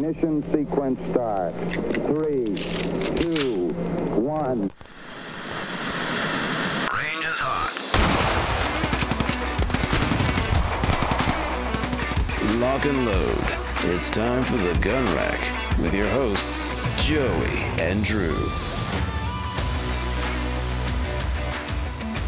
Ignition sequence start. Three, two, one. Range is hot. Lock and load. It's time for the gun rack with your hosts, Joey and Drew.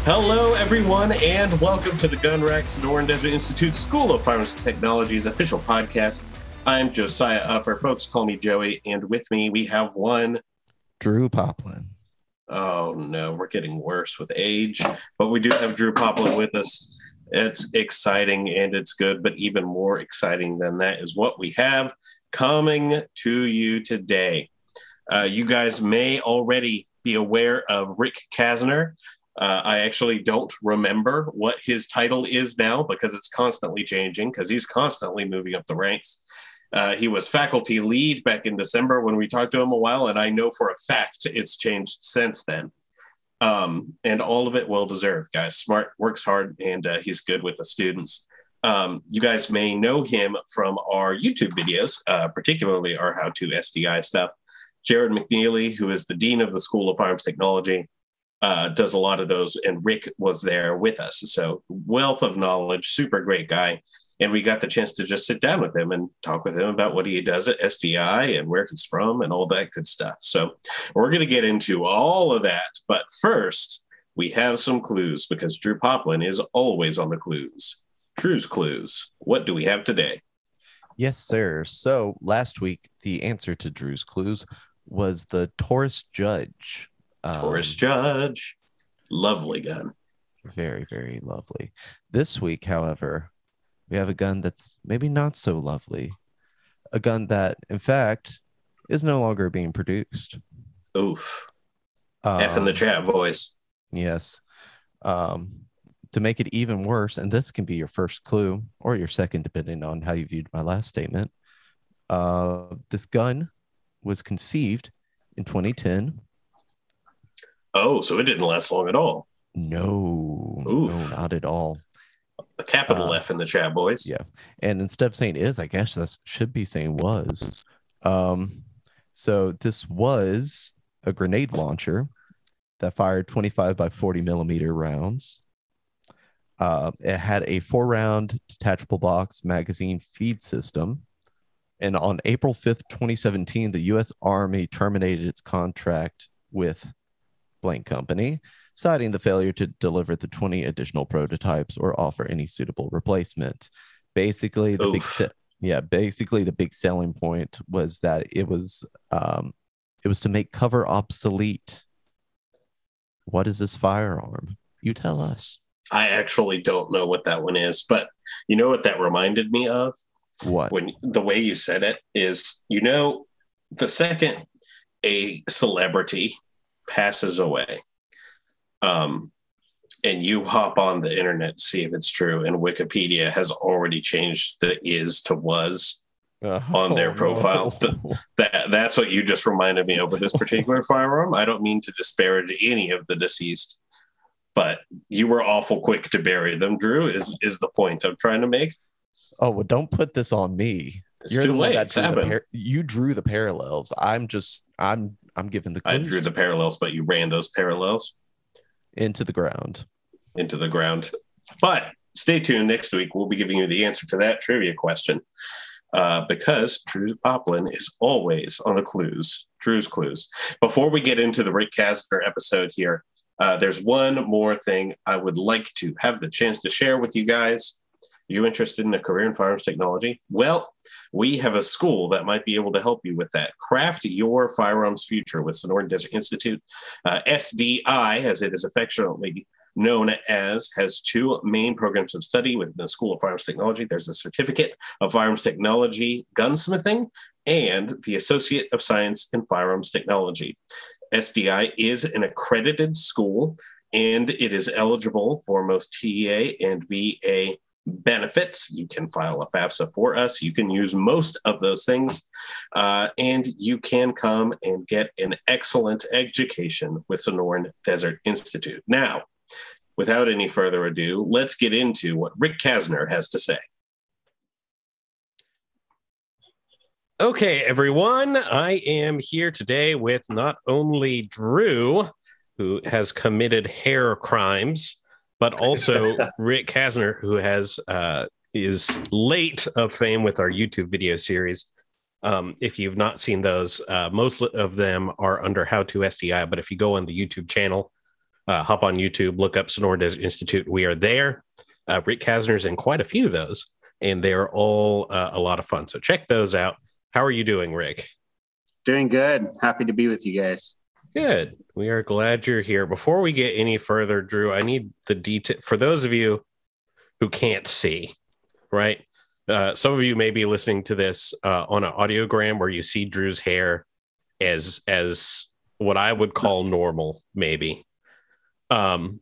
Hello, everyone, and welcome to the Gun Rack Sonoran Desert Institute School of Firearms Technology's official podcast. I'm Josiah Upper. Folks call me Joey, and with me we have one. Drew Poplin. Oh no, we're getting worse with age, but we do have Drew Poplin with us. It's exciting and it's good, but even more exciting than that is what we have coming to you today. Uh, you guys may already be aware of Rick Casner. Uh, I actually don't remember what his title is now because it's constantly changing because he's constantly moving up the ranks. Uh, he was faculty lead back in December when we talked to him a while, and I know for a fact it's changed since then. Um, and all of it well deserved, guys. Smart, works hard, and uh, he's good with the students. Um, you guys may know him from our YouTube videos, uh, particularly our how to SDI stuff. Jared McNeely, who is the dean of the School of Firearms Technology, uh, does a lot of those, and Rick was there with us. So, wealth of knowledge, super great guy. And we got the chance to just sit down with him and talk with him about what he does at SDI and where he's from and all that good stuff. So, we're going to get into all of that. But first, we have some clues because Drew Poplin is always on the clues. Drew's clues. What do we have today? Yes, sir. So last week, the answer to Drew's clues was the Taurus Judge. Um, Taurus Judge. Lovely gun. Very, very lovely. This week, however, we have a gun that's maybe not so lovely. A gun that, in fact, is no longer being produced. Oof. F in the Um, chat, boys. Yes. Um, to make it even worse, and this can be your first clue or your second, depending on how you viewed my last statement. Uh, this gun was conceived in 2010. Oh, so it didn't last long at all. No, no, not at all. A capital Uh, F in the chat, boys. Yeah. And instead of saying is, I guess that should be saying was. Um, so this was a grenade launcher that fired 25 by 40 millimeter rounds. Uh, it had a four round detachable box magazine feed system. And on April 5th, 2017, the US Army terminated its contract with Blank Company, citing the failure to deliver the 20 additional prototypes or offer any suitable replacement. Basically, the big se- yeah, basically the big selling point was that it was um, it was to make cover obsolete. What is this firearm? You tell us. I actually don't know what that one is, but you know what that reminded me of? What? When the way you said it is, you know, the second a celebrity passes away, um, and you hop on the internet to see if it's true, and Wikipedia has already changed the is to was. on their Oh, profile. no. That that's what you just reminded me of with this particular firearm. I don't mean to disparage any of the deceased, but you were awful quick to bury them. Drew is is the point I'm trying to make. Oh well, don't put this on me. It's You're too the one late. that drew par- you drew the parallels. I'm just I'm I'm giving the Clues. I drew the parallels, but you ran those parallels into the ground. into the ground. But stay tuned. Next week, we'll be giving you the answer to that trivia question. Uh, because Drew Poplin is always on the clues, Drew's clues. Before we get into the Rick Casner episode here, uh, there's one more thing I would like to have the chance to share with you guys. You interested in a career in firearms technology? Well, we have a school that might be able to help you with that. Craft your firearms future with Sonoran Desert Institute. Uh, SDI, as it is affectionately known as, has two main programs of study within the School of Firearms Technology. There's a certificate of firearms technology gunsmithing and the Associate of Science in Firearms Technology. SDI is an accredited school and it is eligible for most TEA and VA benefits. You can file a FAFSA for us. You can use most of those things. Uh, and you can come and get an excellent education with Sonoran Desert Institute. Now, without any further ado, let's get into what Rick Casner has to say. Okay, everyone. I am here today with not only Drew, who has committed hair crimes, but also Rick Casner, who has uh, is late of fame with our YouTube video series. Um, if you've not seen those, uh, most of them are under How to SDI. But if you go on the YouTube channel, uh, hop on YouTube, look up Sonora Desert Institute. We are there. Uh, Rick Casner's in quite a few of those, and they're all uh, a lot of fun. So check those out. How are you doing, Rick? Doing good. Happy to be with you guys. Good. We are glad you're here. Before we get any further, Drew, I need the detail for those of you who can't see, right? Uh, some of you may be listening to this uh, on an audiogram where you see Drew's hair as as what I would call normal, maybe. Um,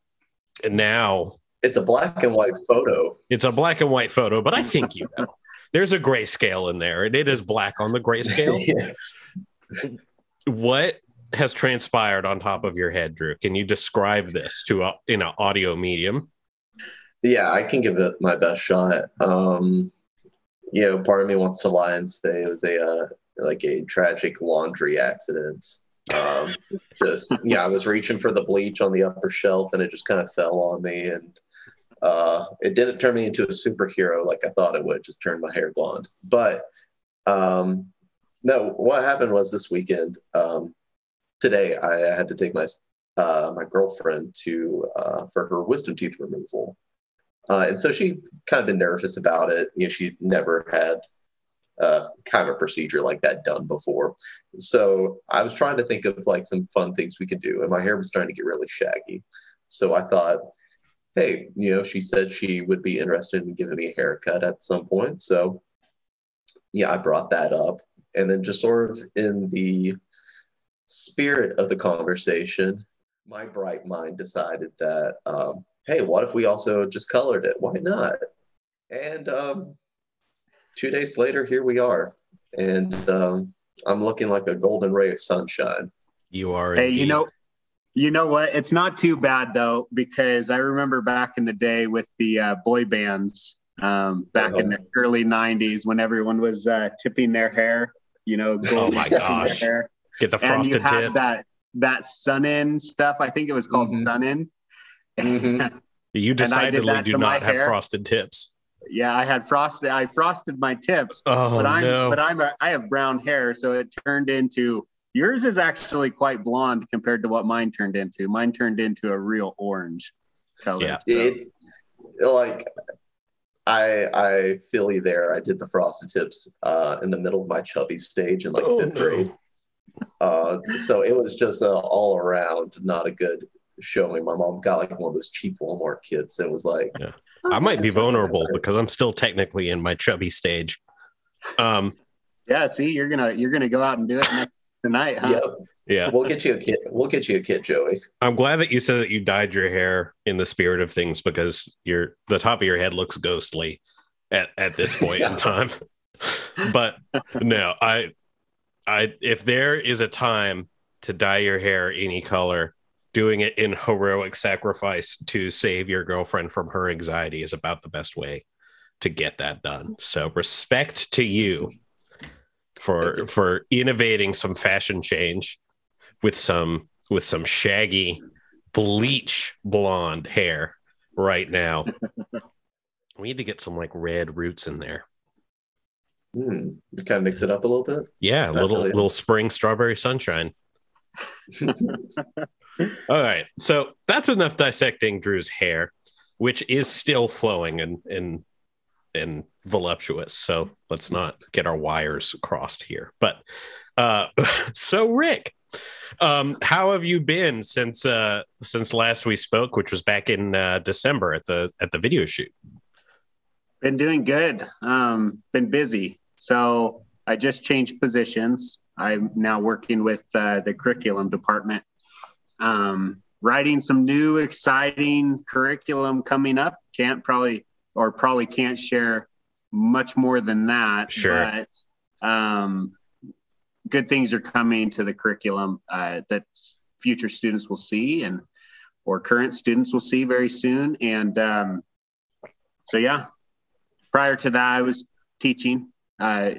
now it's a black and white photo. It's a black and white photo, but I think you know. There's a grayscale in there, and it is black on the grayscale. yeah. What has transpired on top of your head, Drew? Can you describe this to a, in an audio medium? Yeah, I can give it my best shot. Um, you know, part of me wants to lie and say it was a uh, like a tragic laundry accident. Um, just yeah, I was reaching for the bleach on the upper shelf, and it just kind of fell on me, and uh, it didn't turn me into a superhero like I thought it would. Just turn my hair blonde. But um, no, what happened was this weekend. Um, today, I had to take my uh, my girlfriend to uh, for her wisdom teeth removal, uh, and so she kind of been nervous about it. You know, she never had uh, kind of procedure like that done before. So I was trying to think of like some fun things we could do, and my hair was starting to get really shaggy. So I thought, hey, you know, she said she would be interested in giving me a haircut at some point. So, yeah, I brought that up. And then, just sort of in the spirit of the conversation, my bright mind decided that, um, hey, what if we also just colored it? Why not? And um, two days later, here we are. And um, I'm looking like a golden ray of sunshine. You are. Hey, indeed. you know, you know what? It's not too bad though, because I remember back in the day with the uh, boy bands, um, back in the uh-huh. early '90s when everyone was uh, tipping their hair. You know, oh my gosh, get the frosted and you tips. That that sun in stuff. I think it was called mm-hmm. sun in. Mm-hmm. you decidedly do not have hair. frosted tips. Yeah, I had frosted. I frosted my tips, oh, but I'm no. but I'm a, I have brown hair, so it turned into Yours is actually quite blonde compared to what mine turned into. Mine turned into a real orange color. Yeah. So. It, like I I feel you there. I did the frosted tips uh, in the middle of my chubby stage in like oh, fifth no. Grade. Uh, so it was just uh, all around not a good showing. My mom got like one of those cheap Walmart kits. And it was like, yeah. oh, I might be vulnerable because I'm still technically in my chubby stage. Um, yeah. See, you're gonna you're gonna go out and do it tonight, huh? Yep. Yeah. We'll get you a kit. We'll get you a kit, Joey. I'm glad that you said that you dyed your hair in the spirit of things because your the top of your head looks ghostly at, at this point yeah. in time. but no, I I if there is a time to dye your hair any color, doing it in heroic sacrifice to save your girlfriend from her anxiety is about the best way to get that done. So respect to you for for innovating some fashion change with some with some shaggy bleach blonde hair right now. we need to get some like red roots in there. Mm, kind of mix it up a little bit. Yeah, a little really. little spring strawberry sunshine. All right, so that's enough dissecting Drew's hair, which is still flowing and and and voluptuous. So let's not get our wires crossed here. But uh, so Rick, um, how have you been since uh, since last we spoke, which was back in uh, December at the at the video shoot? Been doing good. Um, been busy. So I just changed positions. I'm now working with uh, the curriculum department. Um, writing some new exciting curriculum coming up. Can't probably or probably can't share much more than that. Sure. But um, good things are coming to the curriculum uh, that future students will see and or current students will see very soon. And um, so, yeah, prior to that, I was teaching, uh,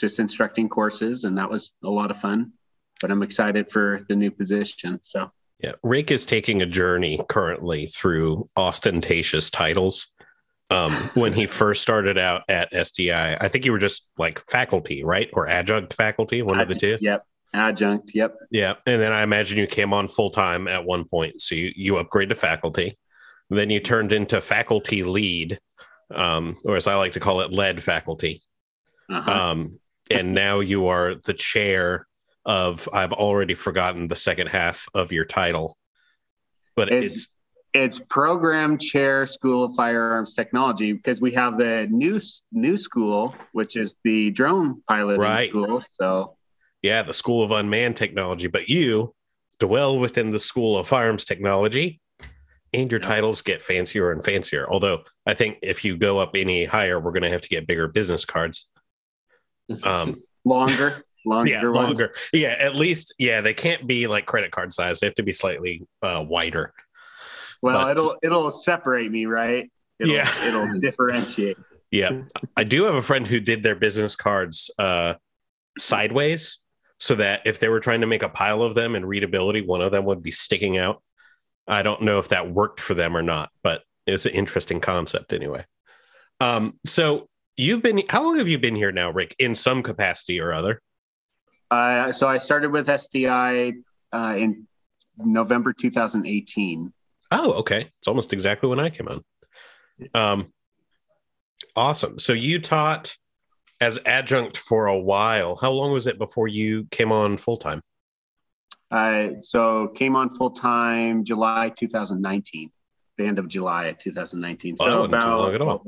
just instructing courses, and that was a lot of fun. But I'm excited for the new position. So Yeah, Rick is taking a journey currently through ostentatious titles. Um, when he first started out at SDI, I think you were just like faculty, right, or adjunct faculty, one of the two. Yep, adjunct. Yep. Yeah, and then I imagine you came on full time at one point, so you you upgrade to faculty. Then you turned into faculty lead, um, or as I like to call it, lead faculty. Uh-huh. Um, and now you are the chair of. I've already forgotten the second half of your title, but It's- it's it's program chair school of firearms technology because we have the new new school which is the drone piloting Right. school so yeah, the School of Unmanned Technology, but you dwell within the School of Firearms Technology, and your titles get fancier and fancier. Although I think if you go up any higher, we're going to have to get bigger business cards. Um, longer longer yeah, ones. longer. Yeah, at least, yeah, they can't be like credit card size. They have to be slightly uh, wider. well but- it'll it'll separate me right it'll, Yeah. it'll differentiate Yeah, I do have a friend who did their business cards uh, sideways, so that if they were trying to make a pile of them in readability, one of them would be sticking out. I don't know if that worked for them or not, but it's an interesting concept anyway. Um, so you've been how long have you been here now, Rick? In some capacity or other? uh, so i started with sdi uh, in november 2018 Oh, okay. It's almost exactly when I came on. Um, awesome. So you taught as adjunct for a while. How long was it before you came on full time? uh, so came on full-time july 2019 the end of july 2019 so Oh, not too about long at all.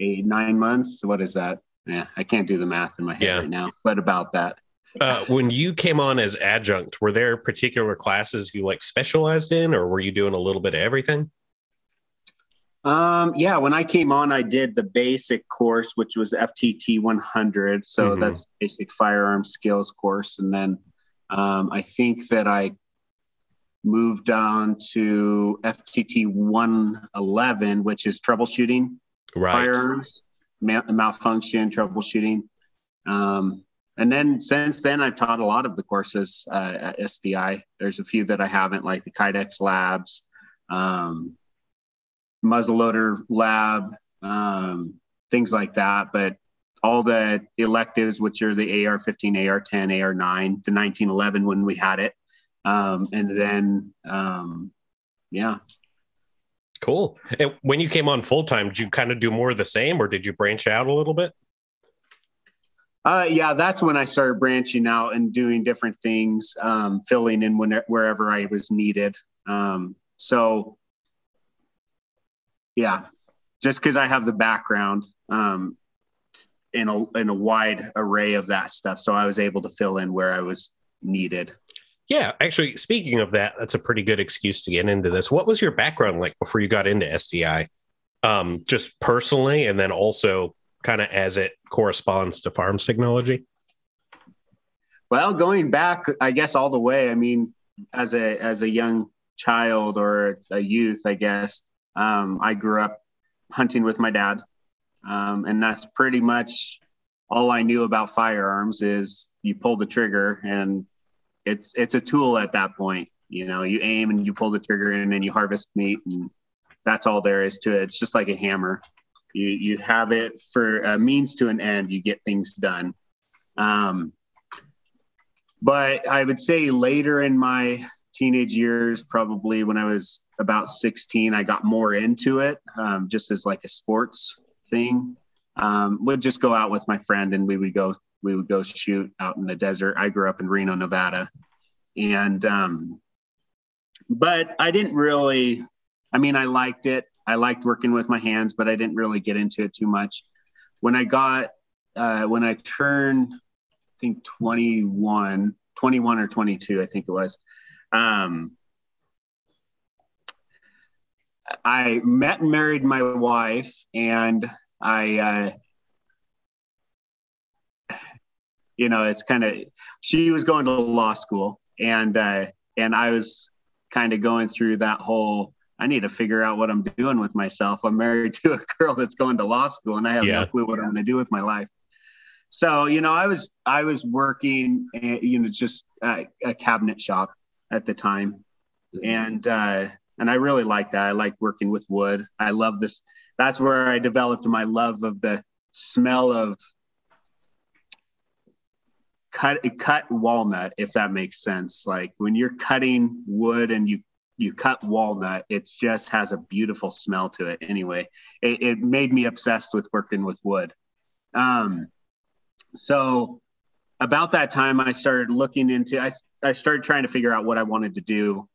Eight nine months what is that yeah i can't do the math in my head Yeah. right now but about that Uh, when you came on as adjunct, were there particular classes you like specialized in, or were you doing a little bit of everything? um yeah when i came on i did the basic course which was ftt 100 so Mhm. that's basic firearm skills course and then um, i think that i moved on to ftt 111 which is troubleshooting Right. firearms, ma- malfunction, troubleshooting. Um, and then since then, I've taught a lot of the courses uh, at SDI. There's a few that I haven't, like the Kydex labs, um, muzzleloader lab, um, things like that. But all the electives, which are the AR-15, AR-10, AR-9, the 1911 when we had it, um, and then um, yeah, Cool. And when you came on full time, did you kind of do more of the same, or did you branch out a little bit? Uh, yeah, that's when I started branching out and doing different things, um, filling in when, wherever I was needed. Um, so, yeah, just because I have the background um, in a in a wide array of that stuff, so I was able to fill in where I was needed. Yeah, actually, speaking of that, that's a pretty good excuse to get into this. What was your background like before you got into SDI? Um, just personally, and then also kind of as it corresponds to farms technology. Well, going back, I guess all the way. I mean, as a as a young child or a youth, I guess um, I grew up hunting with my dad, um, and that's pretty much all I knew about firearms. Is you pull the trigger, and it's it's a tool at that point. You know, you aim and you pull the trigger, and then you harvest meat, and that's all there is to it. It's just like a hammer. You you have it for a means to an end. You get things done. Um, but I would say later in my teenage years, probably when I was about 16, I got more into it, um, just as like a sports thing. Um, would just go out with my friend and we would go we would go shoot out in the desert. I grew up in Reno, Nevada, and um, but I didn't really. I mean, I liked it. I liked working with my hands, but I didn't really get into it too much. When I got uh, when I turned I think 21, 21 or 22, I think it was. Um, I met and married my wife, and I, uh, you know, it's kind of, she was going to law school, and uh, and I was kind of going through that whole. I need to figure out what I'm doing with myself. I'm married to a girl that's going to law school, and I have Yeah. no clue what I'm going to do with my life. So you know, I was I was working, you know, just a cabinet shop at the time, and uh, and I really like that. I like working with wood. I love this. That's where I developed my love of the smell of cut cut walnut, if that makes sense. Like when you're cutting wood and you you cut walnut, it just has a beautiful smell to it. Anyway, it, it made me obsessed with working with wood. Um, so about that time, I started looking into. I I started trying to figure out what I wanted to do,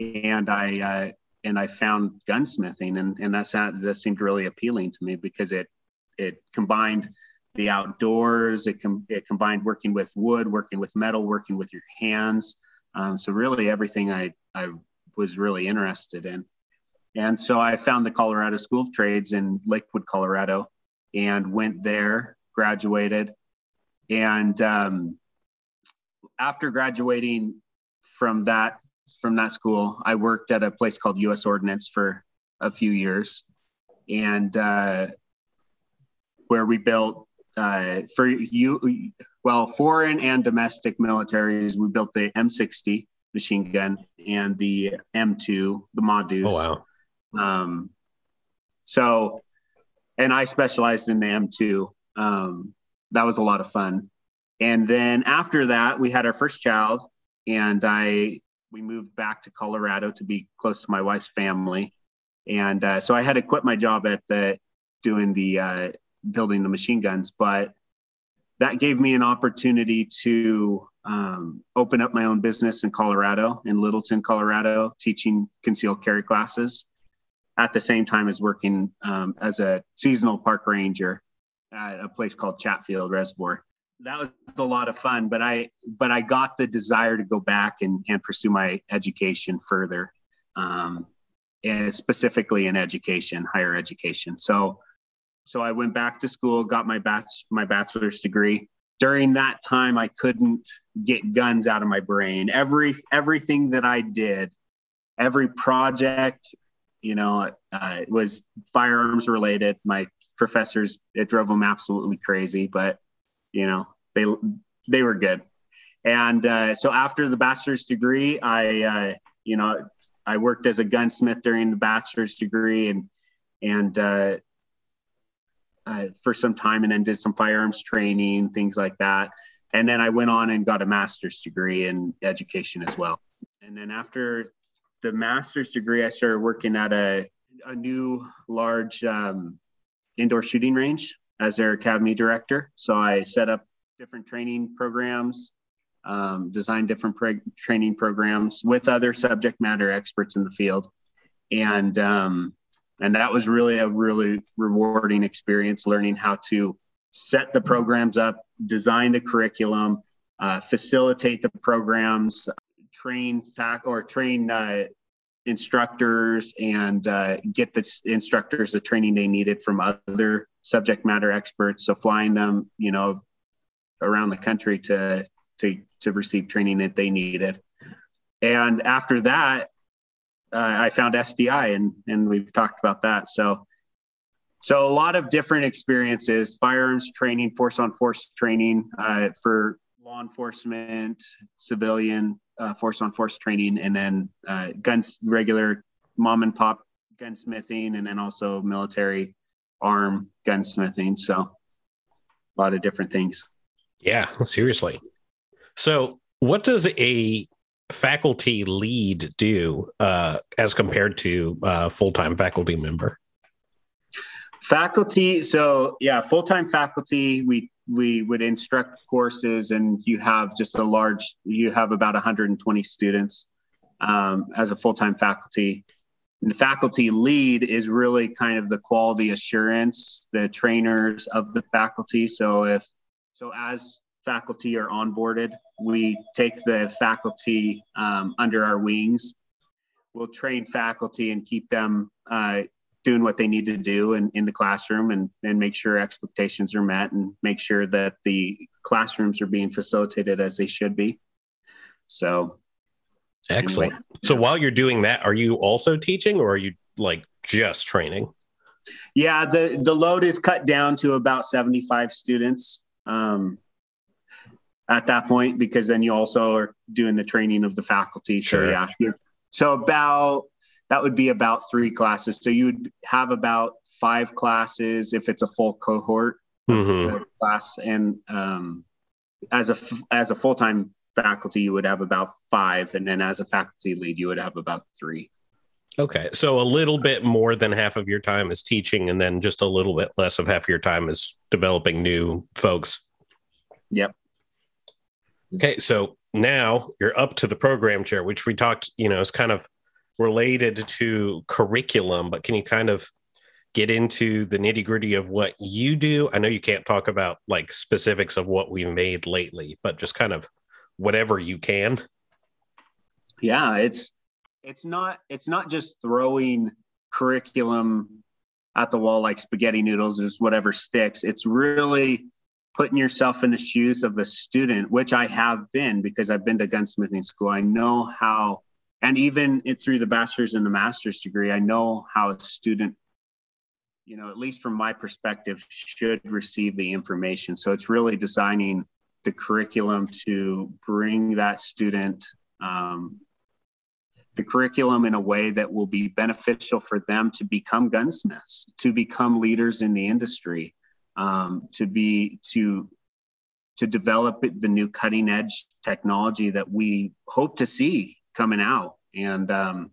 and I uh, and I found gunsmithing, and and that's that seemed really appealing to me because it it combined the outdoors. It com- it combined working with wood, working with metal, working with your hands. Um, so really, everything I I was really interested in. And so I found the Colorado School of Trades in Lakewood, Colorado, and went there, graduated. And um, after graduating from that from that school, I worked at a place called U.S. Ordnance for a few years, and uh, where we built uh, for you, well, foreign and domestic militaries. We built the M60, machine gun and the M2, the Ma Deuce. Oh wow. Um, so, and I specialized in the M2. Um, that was a lot of fun. And then after that, we had our first child, and I we moved back to Colorado to be close to my wife's family. And uh, so I had to quit my job at the doing the uh, building the machine guns, but that gave me an opportunity to um, open up my own business in Colorado, in Littleton, Colorado, teaching concealed carry classes at the same time as working um, as a seasonal park ranger at a place called Chatfield Reservoir. That was a lot of fun, but I but I got the desire to go back and, and pursue my education further, um, and specifically in education, higher education. So so I went back to school, got my my bachelor's degree, during that time i couldn't get guns out of my brain. Every everything that i did every project you know uh, was firearms related. My professors it drove them absolutely crazy but you know they they were good. And uh, so after the bachelor's degree i uh, you know i worked as a gunsmith during the bachelor's degree and and uh, uh, for some time and then did some firearms training, things like that. And then I went on and got a master's degree in education as well. And then after the master's degree, I started working at a, a new large um, indoor shooting range as their academy director. So I set up different training programs, um, designed different pre- training programs with other subject matter experts in the field. And um, and that was really a really rewarding experience learning how to set the programs up design the curriculum uh, facilitate the programs train fac or train uh, instructors and uh, get the instructors the training they needed from other subject matter experts. So flying them you know around the country to to to receive training that they needed. And after that uh, I found SDI and and we've talked about that. So so a lot of different experiences: firearms training, force on force training uh, for law enforcement, civilian uh, force on force training, and then uh, guns regular mom and pop gunsmithing, and then also military arm gunsmithing. So a lot of different things. Yeah, seriously. So, what does a faculty lead do uh, as compared to uh, full-time faculty member? Faculty, so yeah, full-time faculty, we we would instruct courses, and you have just a large, you have about 120 students um, as a full-time faculty. And the faculty lead is really kind of the quality assurance, the trainers of the faculty. So if so, as faculty are onboarded. We take the faculty um, under our wings. We'll train faculty and keep them uh, doing what they need to do in, in the classroom and, and make sure expectations are met and make sure that the classrooms are being facilitated as they should be. So, excellent. Anyway, so, while you're doing that, are you also teaching or are you like just training? Yeah, the, the load is cut down to about 75 students um, at that point because then you also are doing the training of the faculty. So Sure. yeah, you're- so about that would be about three classes. So you would have about five classes if it's a full cohort Mhm. uh, class, and um, as a as a full time faculty, you would have about five, and then as a faculty lead, you would have about three. Okay. So a little bit more than half of your time is teaching, and then just a little bit less of half of your time is developing new folks. Yep. Okay. So now you're up to the program chair, which we talked, you know, is kind of related to curriculum, but can you kind of get into the nitty gritty of what you do? I know you can't talk about like specifics of what we've made lately, but just kind of whatever you can. yeah it's it's not it's not just throwing curriculum at the wall like spaghetti noodles is whatever sticks it's really putting yourself in the shoes of a student which i have been because i've been to gunsmithing school. I know how and even it, through the bachelor's and the master's degree i know how a student you know at least from my perspective should receive the information. So it's really designing the curriculum to bring that student um, the curriculum in a way that will be beneficial for them to become gunsmiths, to become leaders in the industry, um, to be to to develop the new cutting edge technology that we hope to see coming out, and um,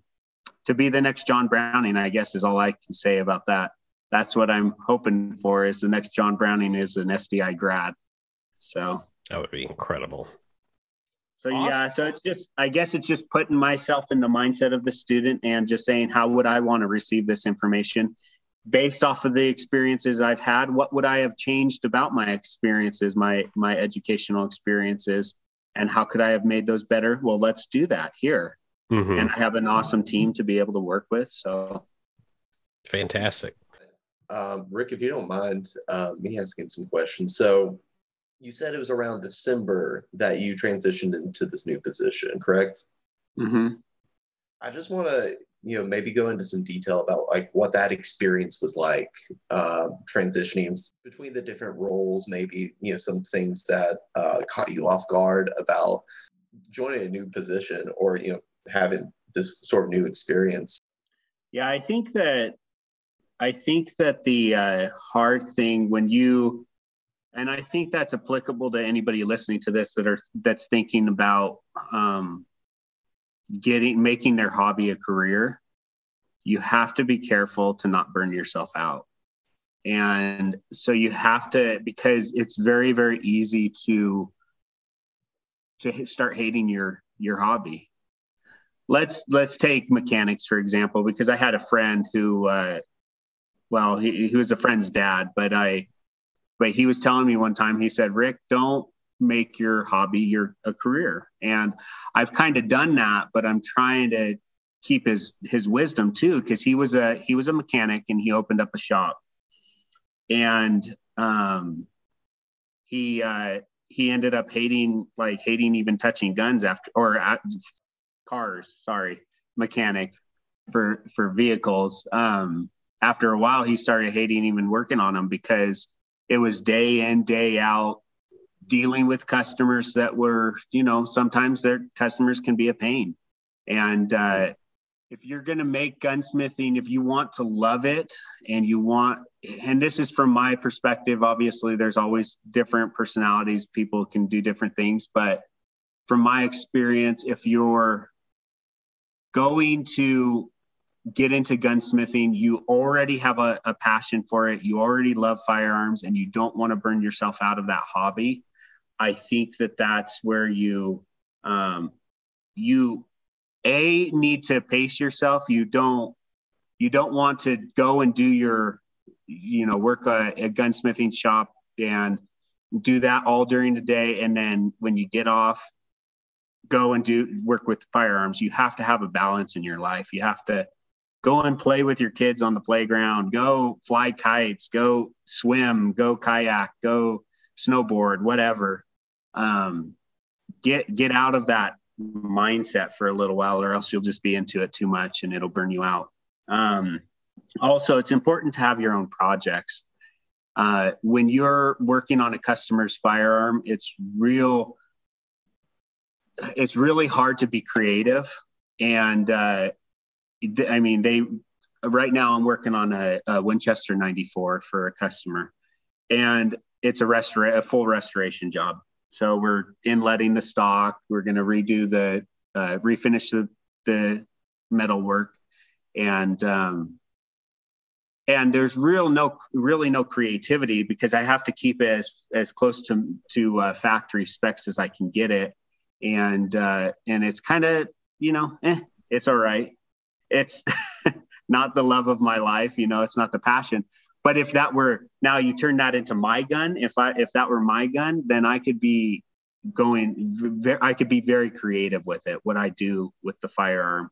to be the next John Browning. I guess is all I can say about that. That's what I'm hoping for. Is the next John Browning is an SDI grad. So That would be incredible. so Awesome. yeah, so it's just I guess it's just putting myself in the mindset of the student and just saying how would I want to receive this information based off of the experiences I've had, what would I have changed about my experiences, my my educational experiences and how could I have made those better? Well, let's do that here. Mhm. And I have an awesome team to be able to work with, so Fantastic. Um, Rick, if you don't mind uh, me asking some questions. So you said it was around December that you transitioned into this new position, correct? mhm. I just want to, you know, maybe go into some detail about like what that experience was like, uh, transitioning between the different roles. Maybe you know some things that uh, caught you off guard about joining a new position, or you know having this sort of new experience. Yeah, I think that I think that the uh, hard thing when you and I think that's applicable to anybody listening to this that are that's thinking about um, getting making their hobby a career. You have to be careful to not burn yourself out, and so you have to because it's very very easy to to start hating your your hobby let's let's take mechanics for example because i had a friend who uh well he, he was a friend's dad but i but he was telling me one time he said rick don't make your hobby your a career. And i've kind of done that but i'm trying to keep his his wisdom too because he was a he was a mechanic and he opened up a shop. And um he uh he ended up hating like hating even touching guns after or at, cars sorry mechanic for for vehicles. Um after a while he started hating even working on them because it was day in day out dealing with customers that were you know sometimes their customers can be a pain. And uh if you're going to make gunsmithing if you want to love it and you want and this is from my perspective obviously there's always different personalities people can do different things but from my experience if you're going to get into gunsmithing you already have a, a passion for it you already love firearms and you don't want to burn yourself out of that hobby i think that that's where you um, you a need to pace yourself. You don't you don't want to go and do your you know work a, a gunsmithing shop and do that all during the day. And then when you get off go and do work with firearms. You have to have a balance in your life. You have to go and play with your kids on the playground. Go fly kites. Go swim. Go kayak. Go snowboard whatever um, get get out of that mindset for a little while or else you'll just be into it too much and it'll burn you out um, also it's important to have your own projects uh, when you're working on a customer's firearm, it's real. It's really hard to be creative, and uh, I mean, they. Right now, I'm working on a, a Winchester 94 for a customer, and it's a restora- a full restoration job. So we're inletting the stock. We're going to redo the uh, refinish the the metal work, and um, and there's real no really no creativity because I have to keep it as as close to to uh, factory specs as I can get it, and uh, and it's kind of you know eh, it's all right. It's not the love of my life, you know. It's not the passion. But if that were now you turn that into my gun, if I if that were my gun, then I could be going. I could be very creative with it. What I do with the firearm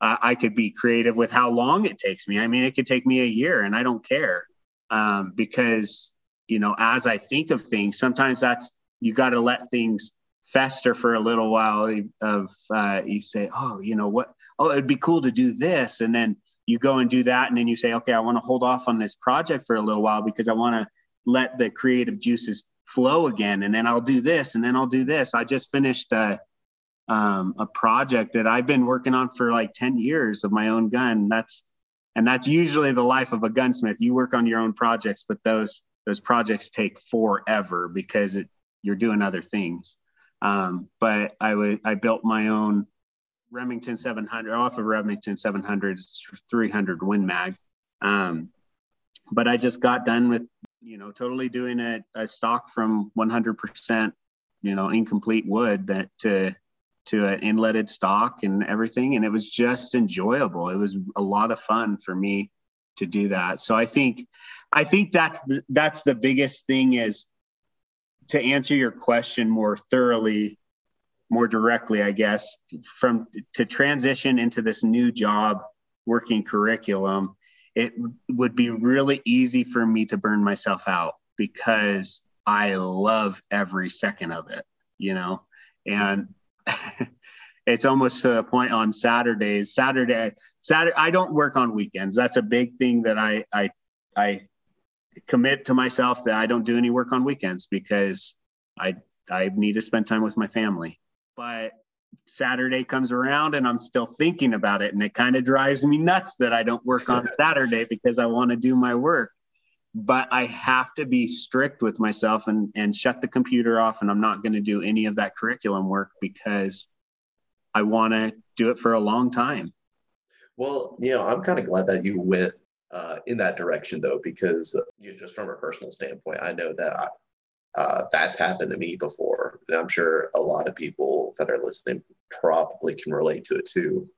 uh, I could be creative with how long it takes me. I mean, it could take me a year and I don't care um, because, you know, as I think of things, sometimes that's, you got to let things fester for a little while of, uh, you say, oh, you know what, oh, it'd be cool to do this. And then you go and do that. And then you say, okay, I want to hold off on this project for a little while because I want to let the creative juices flow again. And then I'll do this and then I'll do this. I just finished, uh, um, a project that I've been working on for like 10 years of my own gun. That's and that's usually the life of a gunsmith. You work on your own projects, but those those projects take forever because it, you're doing other things. Um, but I would I built my own Remington 700 off of Remington 700 300 Win Mag. Um, but I just got done with you know totally doing a, a stock from 100% you know incomplete wood that to to an inletted stock and everything. And it was just enjoyable. It was a lot of fun for me to do that. So I think, I think that's the, that's the biggest thing is to answer your question more thoroughly, more directly, I guess, from to transition into this new job working curriculum, it would be really easy for me to burn myself out because I love every second of it, you know, and it's almost to the point on Saturdays. Saturday, Saturday, I don't work on weekends. That's a big thing that I I I commit to myself that I don't do any work on weekends because I I need to spend time with my family. But Saturday comes around and I'm still thinking about it, and it kind of drives me nuts that I don't work on Saturday because I want to do my work. But I have to be strict with myself and and shut the computer off, and I'm not going to do any of that curriculum work because I want to do it for a long time. Well, you know, I'm kind of glad that you went uh, in that direction though, because uh, you know, just from a personal standpoint, I know that I, uh, that's happened to me before, and I'm sure a lot of people that are listening probably can relate to it too.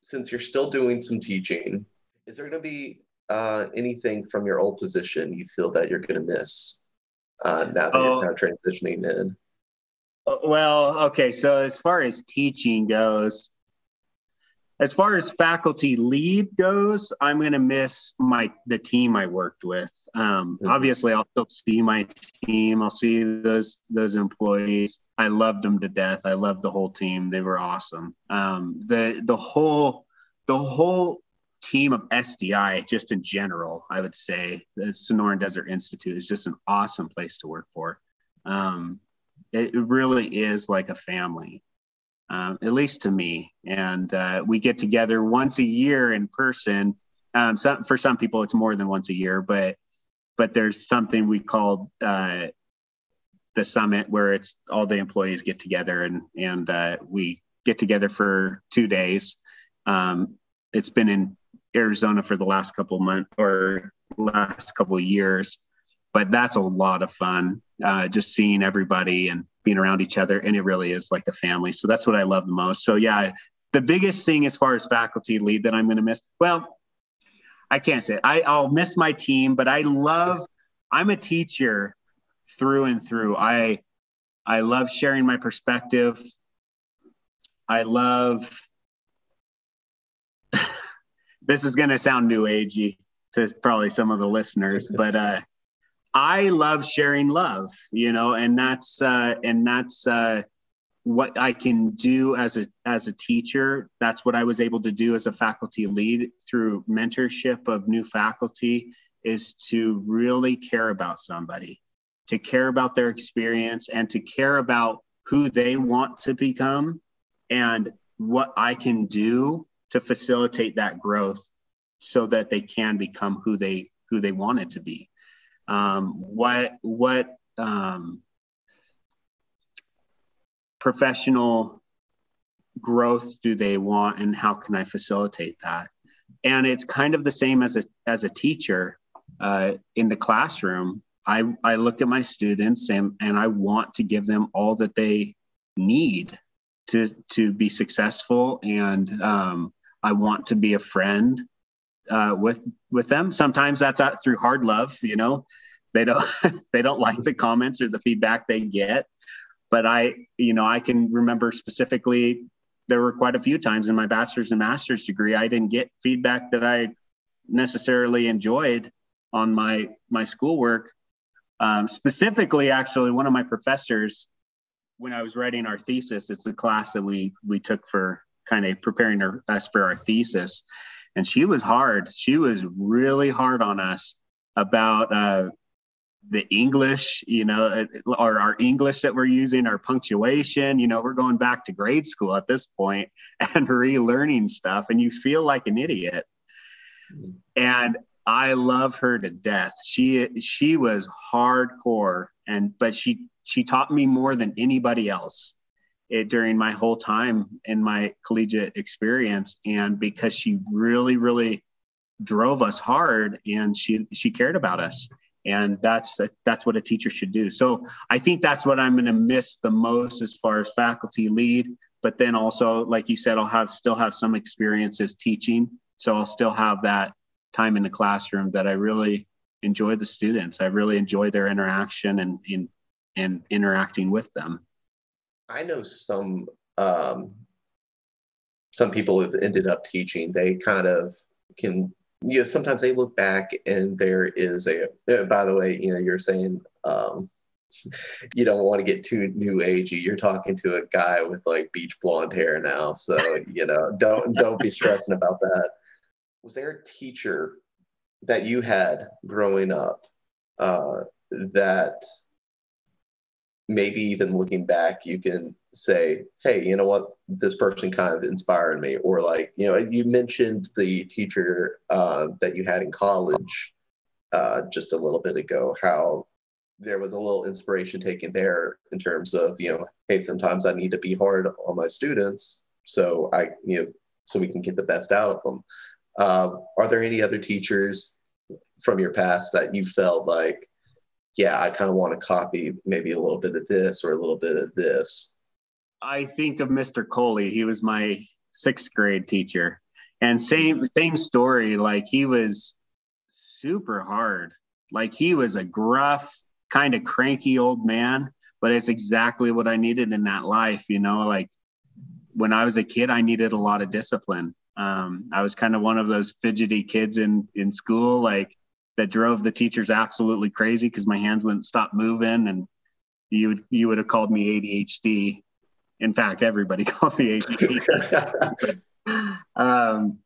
Since you're still doing some teaching, is there going to be uh, anything from your old position you feel that you're going to miss uh, now that oh, you're transitioning in? Uh, well, okay. So as far as teaching goes, as far as faculty lead goes, I'm going to miss my the team I worked with. Um, mm-hmm. Obviously, I'll still see my team. I'll see those those employees. I loved them to death. I loved the whole team. They were awesome. Um, the the whole the whole team of SDI, just in general, I would say the Sonoran Desert Institute is just an awesome place to work for. Um, it really is like a family, um, at least to me. And uh, we get together once a year in person. Um, some, for some people, it's more than once a year, but but there's something we call uh, the summit where it's all the employees get together and and uh, we get together for two days. Um, it's been in Arizona for the last couple months or last couple years, but that's a lot of fun. Uh, just seeing everybody and being around each other, and it really is like a family. So that's what I love the most. So yeah, the biggest thing as far as faculty lead that I'm going to miss, well, I can't say it. I, I'll miss my team, but I love. I'm a teacher through and through. I I love sharing my perspective. I love. this is going to sound new agey to probably some of the listeners, but uh, I love sharing love, you know, and that's uh, and that's uh, what I can do as a as a teacher. That's what I was able to do as a faculty lead through mentorship of new faculty is to really care about somebody, to care about their experience and to care about who they want to become and what I can do to facilitate that growth so that they can become who they who they wanted to be. Um, what what um, professional growth do they want, and how can I facilitate that? And it's kind of the same as a as a teacher uh, in the classroom. I I look at my students and and I want to give them all that they need to to be successful and um, I want to be a friend uh, with with them. Sometimes that's out through hard love. You know, they don't they don't like the comments or the feedback they get. But I, you know, I can remember specifically there were quite a few times in my bachelor's and master's degree I didn't get feedback that I necessarily enjoyed on my my schoolwork. Um, specifically, actually, one of my professors, when I was writing our thesis, it's the class that we we took for kind of preparing our, us for our thesis and she was hard. She was really hard on us about uh, the English, you know, uh, or our English that we're using, our punctuation. You know, we're going back to grade school at this point and relearning stuff, and you feel like an idiot. And I love her to death. She she was hardcore, and but she she taught me more than anybody else it during my whole time in my collegiate experience. And because she really really drove us hard and she she cared about us. And that's that's what a teacher should do. So i think that's what i'm going to miss the most as far as faculty lead but then also like you said i'll have still have some experience as teaching. So i'll still have that time in the classroom that i really enjoy the students. I really enjoy their interaction and in and interacting with them I know some um, some people have ended up teaching. They kind of can you know sometimes they look back and there is a uh, by the way you know you're saying um, you don't want to get too new agey you're talking to a guy with like beach blonde hair now so you know don't don't be stressing about that was there a teacher that you had growing up uh, that maybe even looking back, you can say, hey, you know what, this person kind of inspired me. Or like, you know, you mentioned the teacher uh, that you had in college uh, just a little bit ago, how there was a little inspiration taken there in terms of, you know, hey, sometimes I need to be hard on my students so I, you know, so we can get the best out of them. Uh, are there any other teachers from your past that you felt like yeah, I kind of want to copy maybe a little bit of this or a little bit of this. I think of Mr. Coley. He was my sixth grade teacher. And same same story. Like he was super hard. Like he was a gruff, kind of cranky old man, but it's exactly what I needed in that life. You know, like when I was a kid, I needed a lot of discipline. Um, I was kind of one of those fidgety kids in in school. Like that drove the teachers absolutely crazy because my hands wouldn't stop moving and you would you would have called me ADHD. In fact, everybody called me ADHD. um,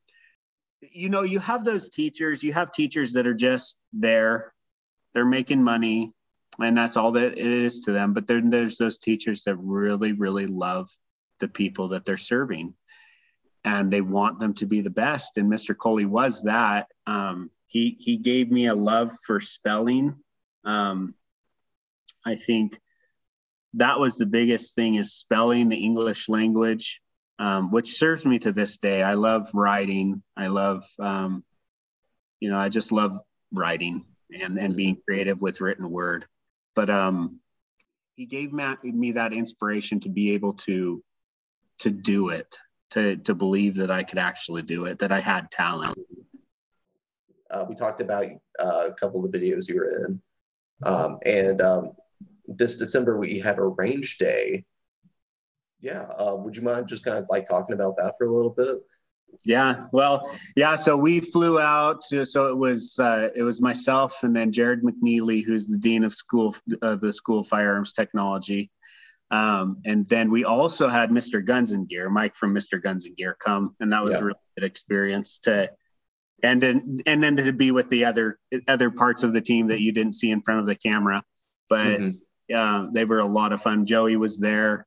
you know, you have those teachers. You have teachers that are just there. They're making money, and that's all that it is to them. But then there's those teachers that really, really love the people that they're serving, and they want them to be the best. And Mr. Coley was that. Um, he he gave me a love for spelling. Um, I think that was the biggest thing is spelling the English language, um, which serves me to this day. I love writing. I love, um, you know, I just love writing and and being creative with written word. But um, he gave me that inspiration to be able to to do it, to to believe that I could actually do it, that I had talent. Uh, we talked about uh, a couple of the videos you were in. Um, and um, this December, we have a range day. Yeah. Uh, would you mind just kind of like talking about that for a little bit? Yeah, well, yeah. So we flew out. To, so it was uh, it was myself and then Jared McNeely, who's the dean of school of the School of Firearms Technology, um, and then we also had Mr. Guns and Gear, Mike from Mr. Guns and Gear, come, and that was yeah. a really good experience to and then and then to be with the other other parts of the team that you didn't see in front of the camera. But Mhm. uh, they were a lot of fun. Joey was there.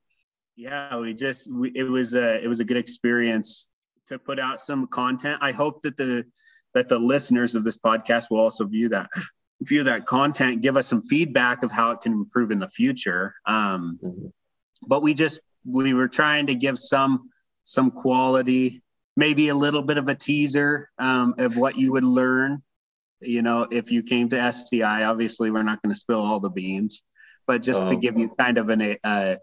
Yeah we just we, it was a it was a good experience to put out some content. I hope that the that the listeners of this podcast will also view that view that content give us some feedback of how it can improve in the future. Um Mhm. but we just we were trying to give some some quality maybe a little bit of a teaser um, of what you would learn you know if you came to SDI obviously we're not going to spill all the beans but just to Oh. give you kind of an a,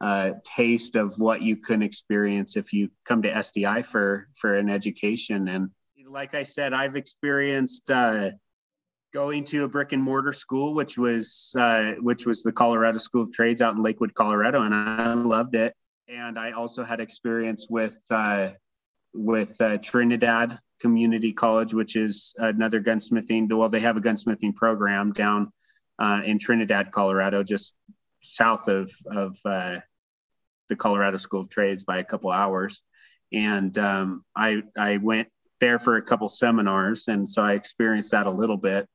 a taste of what you can experience if you come to sdi for for an education and like i said i've experienced uh, going to a brick and mortar school which was uh, which was the colorado school of trades out in lakewood colorado and i loved it and i also had experience with uh, with uh, trinidad community college which is another gunsmithing well they have a gunsmithing program down uh, in trinidad colorado just south of of uh, the colorado school of trades by a couple hours. And um, i i went there for a couple seminars and so i experienced that a little bit.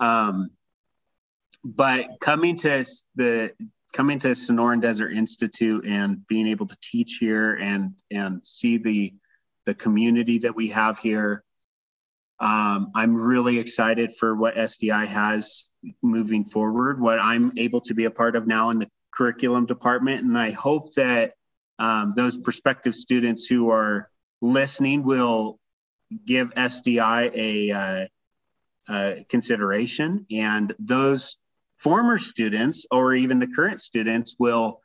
Um, but coming to the coming to Sonoran Desert Institute and being able to teach here and and see the the community that we have here, um, I'm really excited for what SDI has moving forward. What I'm able to be a part of now in the curriculum department, and I hope that um, those prospective students who are listening will give SDI a uh, uh, consideration, and those former students or even the current students will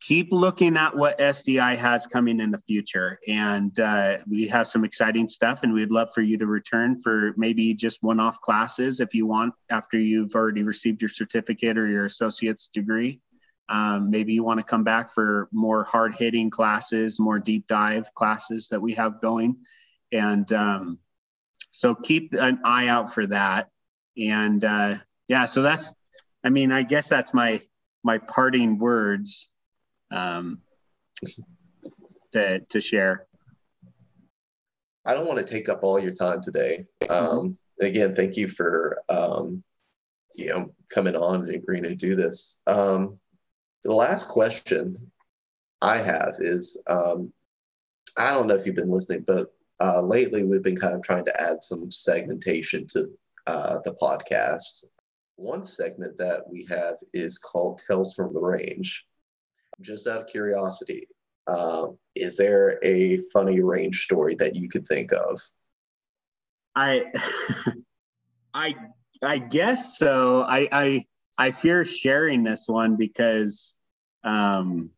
keep looking at what SDI has coming in the future. And uh, we have some exciting stuff, and we'd love for you to return for maybe just one off classes if you want after you've already received your certificate or your associate's degree. Um, maybe you want to come back for more hard hitting classes, more deep dive classes that we have going. And um, so keep an eye out for that. And uh, yeah, so that's, I mean, I guess that's my my parting words um, to to share. I don't want to take up all your time today. Um, again, thank you for um, you know coming on and agreeing to do this. Um, the last question I have is um, I don't know if you've been listening, but uh, lately we've been kind of trying to add some segmentation to uh, the podcast. One segment that we have is called Tales from the Range. Just out of curiosity, um, is there a funny range story that you could think of? I I I guess so. I I I fear sharing this one because um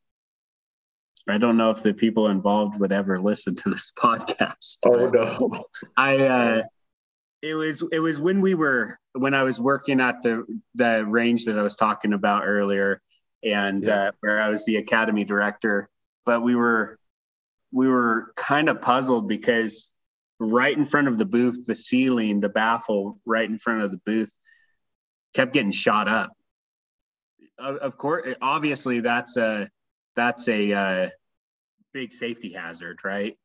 I don't know if the people involved would ever listen to this podcast. Oh no. I uh it was it was when we were when I was working at the the range that I was talking about earlier and Yeah. uh, where I was the academy director. But we were we were kind of puzzled because right in front of the booth the ceiling the baffle right in front of the booth kept getting shot up. Of, of course obviously that's a that's a uh, big safety hazard right?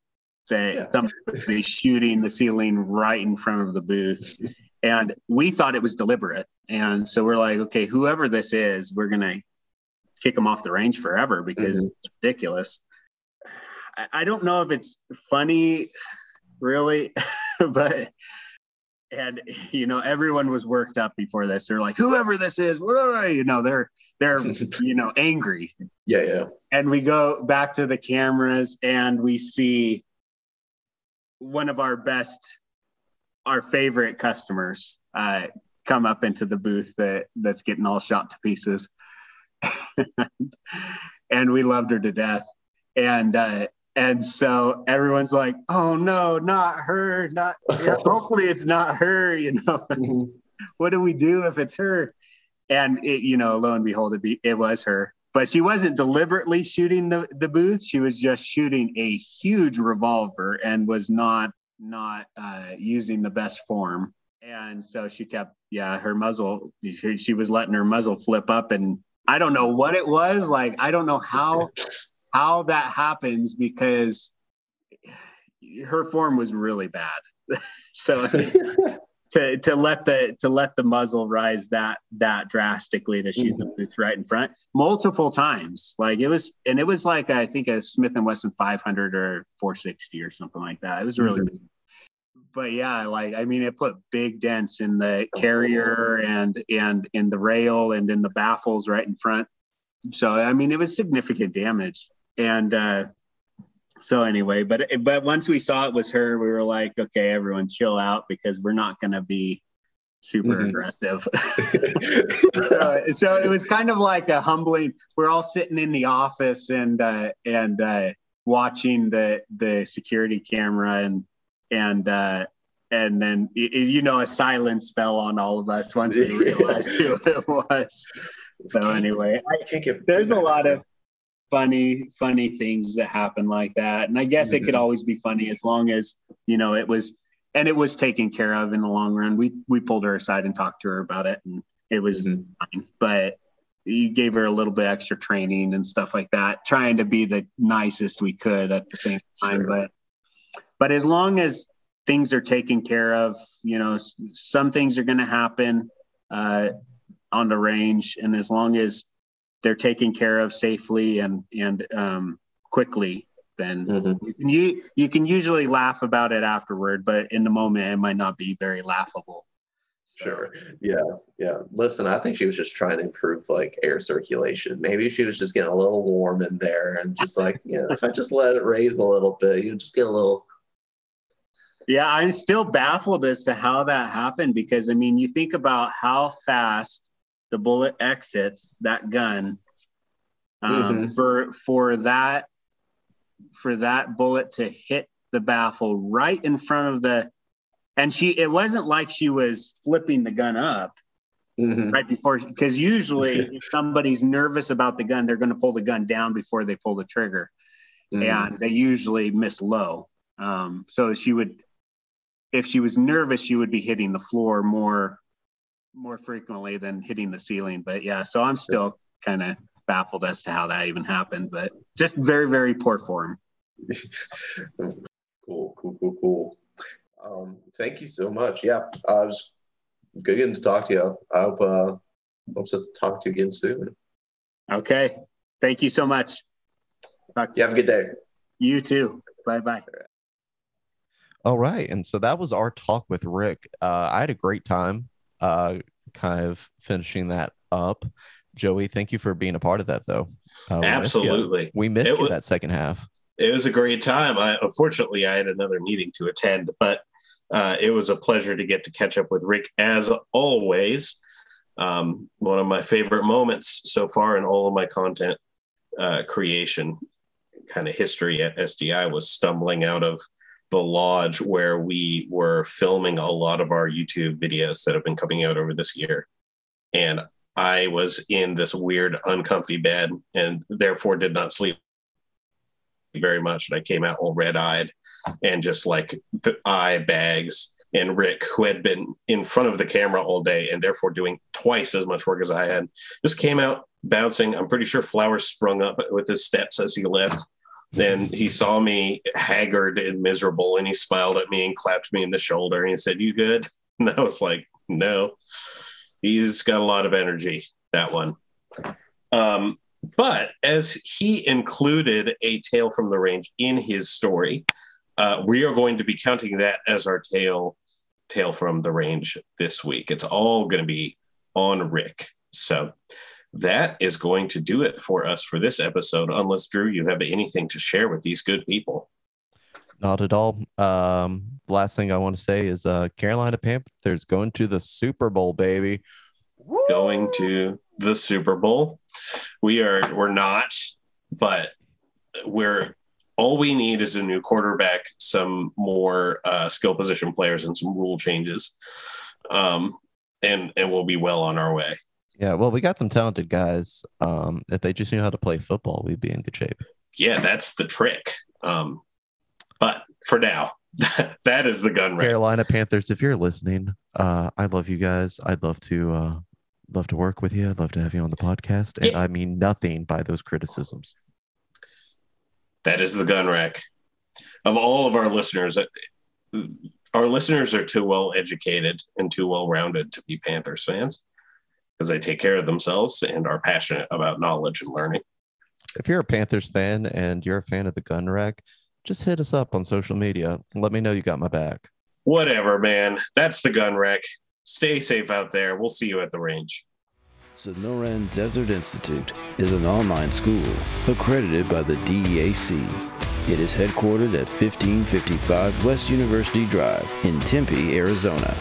That Yeah. somebody shooting the ceiling right in front of the booth. And we thought it was deliberate. And so we're like okay whoever this is we're gonna kick them off the range forever because it's ridiculous. I, I don't know if it's funny really but and you know everyone was worked up before this. They're like whoever this is you know they're they're you know angry. Yeah, yeah. and we go back to the cameras and we see one of our best our favorite customers uh, come up into the booth that that's getting all shot to pieces and we loved her to death. And uh, and so everyone's like oh no not her not yeah, hopefully it's not her you know? What do we do if it's her? And it, you know lo and behold it, be, it was her. But she wasn't deliberately shooting the, the booth. She was just shooting a huge revolver and was not not uh, using the best form. And so she kept yeah her muzzle she, she was letting her muzzle flip up and i don't know what it was. Like i don't know how how that happens because her form was really bad. So to to let the to let the muzzle rise that that drastically to shoot mm-hmm. the booth right in front multiple times. Like it was and it was like i think a smith and wesson 500 or 460 or something like that. It was really mm-hmm. But yeah like i mean it put big dents in the carrier and and in the rail and in the baffles right in front so i mean it was significant damage and uh so anyway, but but once we saw it was her, we were like, okay, everyone chill out because we're not going to be super mm-hmm. aggressive. so, so, it was kind of like a humbling. We're all sitting in the office and uh, and uh, watching the the security camera and and uh, and then you know a silence fell on all of us once we realized who it was. So anyway, I, there's a lot of funny funny things that happen like that and i guess mm-hmm. it could mm-hmm. always be funny as long as you know it was and it was taken care of in the long run we we pulled her aside and talked to her about it and it was mm-hmm. fine but you gave her a little bit extra training and stuff like that trying to be the nicest we could at the same time sure. but but as long as things are taken care of you know some things are going to happen uh, on the range and as long as they're taken care of safely and and um, quickly, then mm-hmm. you can you, you can usually laugh about it afterward, but in the moment it might not be very laughable. So. Sure. Yeah. Yeah. Listen, I think she was just trying to improve like air circulation. Maybe she was just getting a little warm in there and just like, you know, if I just let it raise a little bit, you just get a little. Yeah, I'm still baffled as to how that happened because I mean, you think about how fast the bullet exits that gun um, mm-hmm. for for that for that bullet to hit the baffle right in front of the and she it wasn't like she was flipping the gun up mm-hmm. right before because usually if somebody's nervous about the gun they're going to pull the gun down before they pull the trigger mm-hmm. and they usually miss low um, so she would if she was nervous she would be hitting the floor more more frequently than hitting the ceiling. But yeah, so I'm still kind of baffled as to how that even happened, but just very, very poor form. cool, cool, cool, cool. Um, thank you so much. Yeah, uh, it was good getting to talk to you. I hope, uh, hope to talk to you again soon. Okay. Thank you so much. Talk to you have a good day. You too. Bye bye. All right. And so that was our talk with Rick. Uh, I had a great time uh, kind of finishing that up. Joey, thank you for being a part of that, though. Uh, Absolutely, we missed you was, that second half. It was a great time. I, unfortunately, I had another meeting to attend, but uh, it was a pleasure to get to catch up with Rick as always. Um, one of my favorite moments so far in all of my content uh, creation kind of history at SDI was stumbling out of the lodge where we were filming a lot of our YouTube videos that have been coming out over this year. And I was in this weird, uncomfy bed and therefore did not sleep very much. And I came out all red eyed and just like eye bags. And Rick, who had been in front of the camera all day and therefore doing twice as much work as I had, just came out bouncing. I'm pretty sure flowers sprung up with his steps as he left then he saw me haggard and miserable and he smiled at me and clapped me in the shoulder and he said, You good? And I was like, No. He's got a lot of energy, that one. Um, but as he included a tale from the range in his story, uh, we are going to be counting that as our tale tale from the range this week. It's all going to be on Rick. So that is going to do it for us for this episode. Unless Drew, you have anything to share with these good people. Not at all. Um, last thing I want to say is uh, Carolina Panthers going to the Super Bowl, baby. Woo! Going to the Super Bowl. We are. We're not, but we're. All we need is a new quarterback, some more uh, skill position players, and some rule changes, um, and and we'll be well on our way. Yeah, well, we got some talented guys. Um, if they just knew how to play football, we'd be in good shape. Yeah, that's the trick. Um, but for now, that is the gun. Wreck. Carolina Panthers, if you're listening, uh, I love you guys. I'd love to uh, love to work with you. I'd love to have you on the podcast. And yeah. I mean nothing by those criticisms. That is the gun rack. Of all of our listeners, uh, our listeners are too well educated and too well rounded to be Panthers fans because they take care of themselves and are passionate about knowledge and learning. If you're a Panthers fan and you're a fan of the gun rack, just hit us up on social media let me know you got my back. Whatever, man. That's the gun wreck. Stay safe out there. We'll see you at the range. Sonoran Desert Institute is an online school accredited by the DEAC. It is headquartered at 1555 West University Drive in Tempe, Arizona.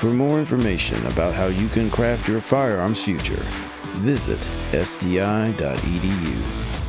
For more information about how you can craft your firearms future, visit sdi.edu.